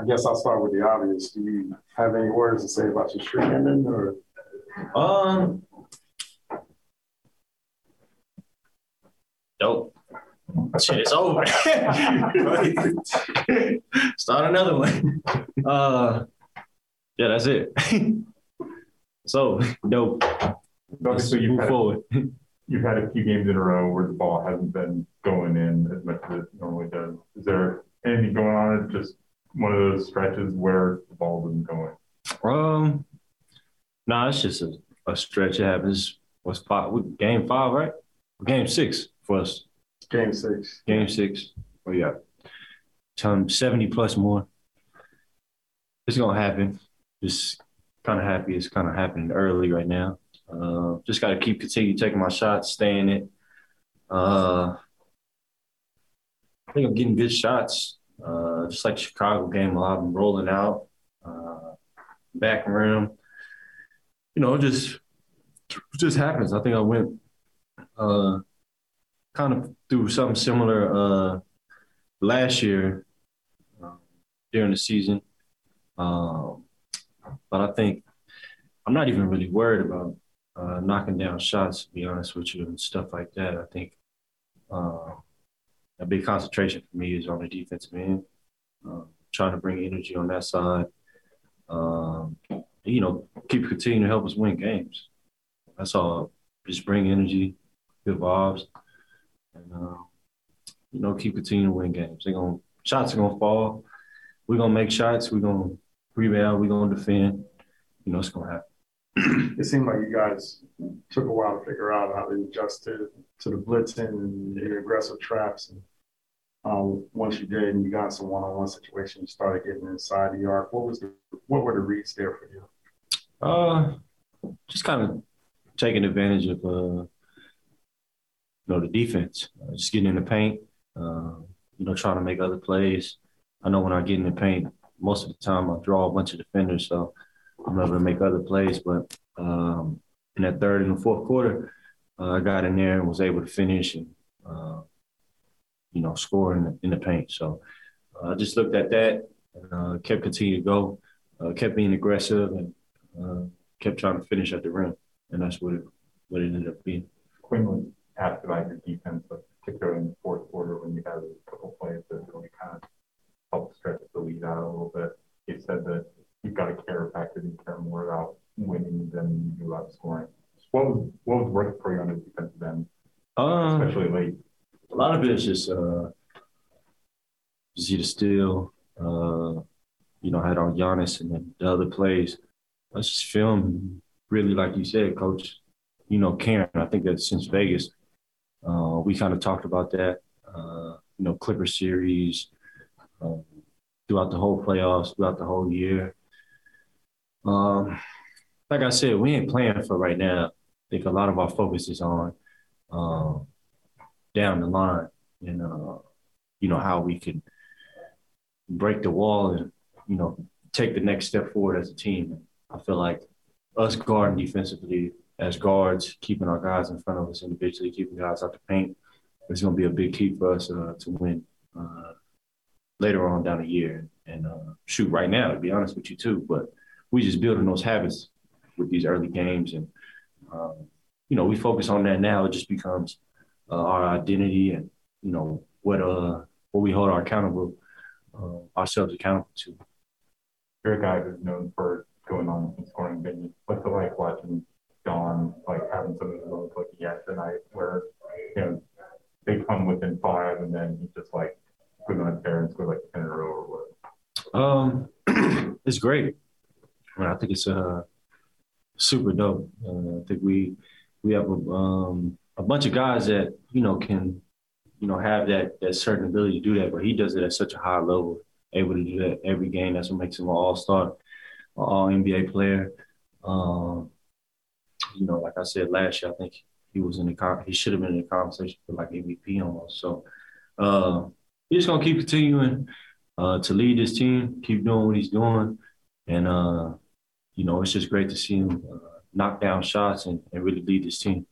I guess I'll start with the obvious. Do you have any words to say about your streak ending, or? Um, dope. Shit, it's over. Start another one. Uh, yeah, that's it. so dope. So you've move had, forward. you've had a few games in a row where the ball hasn't been going in as much as it normally does. Is there anything going on? It's just one of those stretches where the ball isn't going. Um, no, nah, it's just a, a stretch. It happens. What's five? Game five, right? Game six for us. Game six. Game six. Oh yeah. Time seventy plus more. It's gonna happen. Just kind of happy it's kind of happening early right now. Uh, just got to keep continue taking my shots, staying it. Uh, I think I'm getting good shots. Uh, just like Chicago game, a lot of them rolling out, uh, back rim. You know, just just happens. I think I went uh, kind of through something similar uh, last year uh, during the season. Um, but I think I'm not even really worried about uh, knocking down shots, to be honest with you, and stuff like that. I think uh, a big concentration for me is on the defensive end, uh, trying to bring energy on that side. Um, you know, keep continuing to help us win games. That's all. Just bring energy, good vibes, and uh, you know, keep continuing to win games. They're gonna shots are gonna fall. We're gonna make shots. We're gonna rebound. We're gonna defend. You know, it's gonna happen. It seemed like you guys took a while to figure out how to adjust to, to the blitzing and the aggressive traps. And um, once you did, and you got some one-on-one situation, you started getting inside the arc. What was the what were the reads there for you? Uh, just kind of taking advantage of uh, you know, the defense. Uh, just getting in the paint. Uh, you know, trying to make other plays. I know when I get in the paint, most of the time I draw a bunch of defenders, so I'm able to make other plays. But um, in that third and the fourth quarter, uh, I got in there and was able to finish and uh, you know score in the, in the paint. So uh, I just looked at that and uh, kept continuing to go, uh, kept being aggressive, and uh, kept trying to finish at the rim, and that's what it what it ended up being. Quinlan asked about your defense, but particularly in the fourth quarter when you had a couple plays that really kind of helped stretch the lead out a little bit. He said that you've got to care factor, you care more about winning than you do about scoring. What was what was working for you on the defensive end, Uh, especially late? A lot of it is just uh, either steal, uh, you know, had on Giannis and then the other plays. Let's just film really like you said, Coach. You know, Karen. I think that since Vegas, uh, we kind of talked about that. Uh, you know, Clipper series um, throughout the whole playoffs, throughout the whole year. Um, like I said, we ain't playing for right now. I think a lot of our focus is on um, down the line and uh, you know how we can break the wall and you know take the next step forward as a team. I feel like us guarding defensively as guards, keeping our guys in front of us individually, keeping guys out the paint, is going to be a big key for us uh, to win uh, later on down the year. And uh, shoot, right now, to be honest with you too, but we just building those habits with these early games, and um, you know we focus on that now. It just becomes uh, our identity and you know what uh what we hold our accountable uh, ourselves accountable to. You're a guy who's known for going on and scoring big. What's it like watching Don like having some of the moments like he had tonight where you know they come within five and then he just like goes on tear and scores like ten in a row or what? Um, it's great. I, mean, I think it's uh super dope. Uh, I think we we have a um a bunch of guys that you know can you know have that that certain ability to do that, but he does it at such a high level, able to do that every game. That's what makes him an all star, all NBA player. Um, you know, like I said last year, I think he was in the con- he should have been in the conversation for like MVP almost. So uh, he's gonna keep continuing uh, to lead this team, keep doing what he's doing, and uh, you know, it's just great to see him uh, knock down shots and, and really lead this team.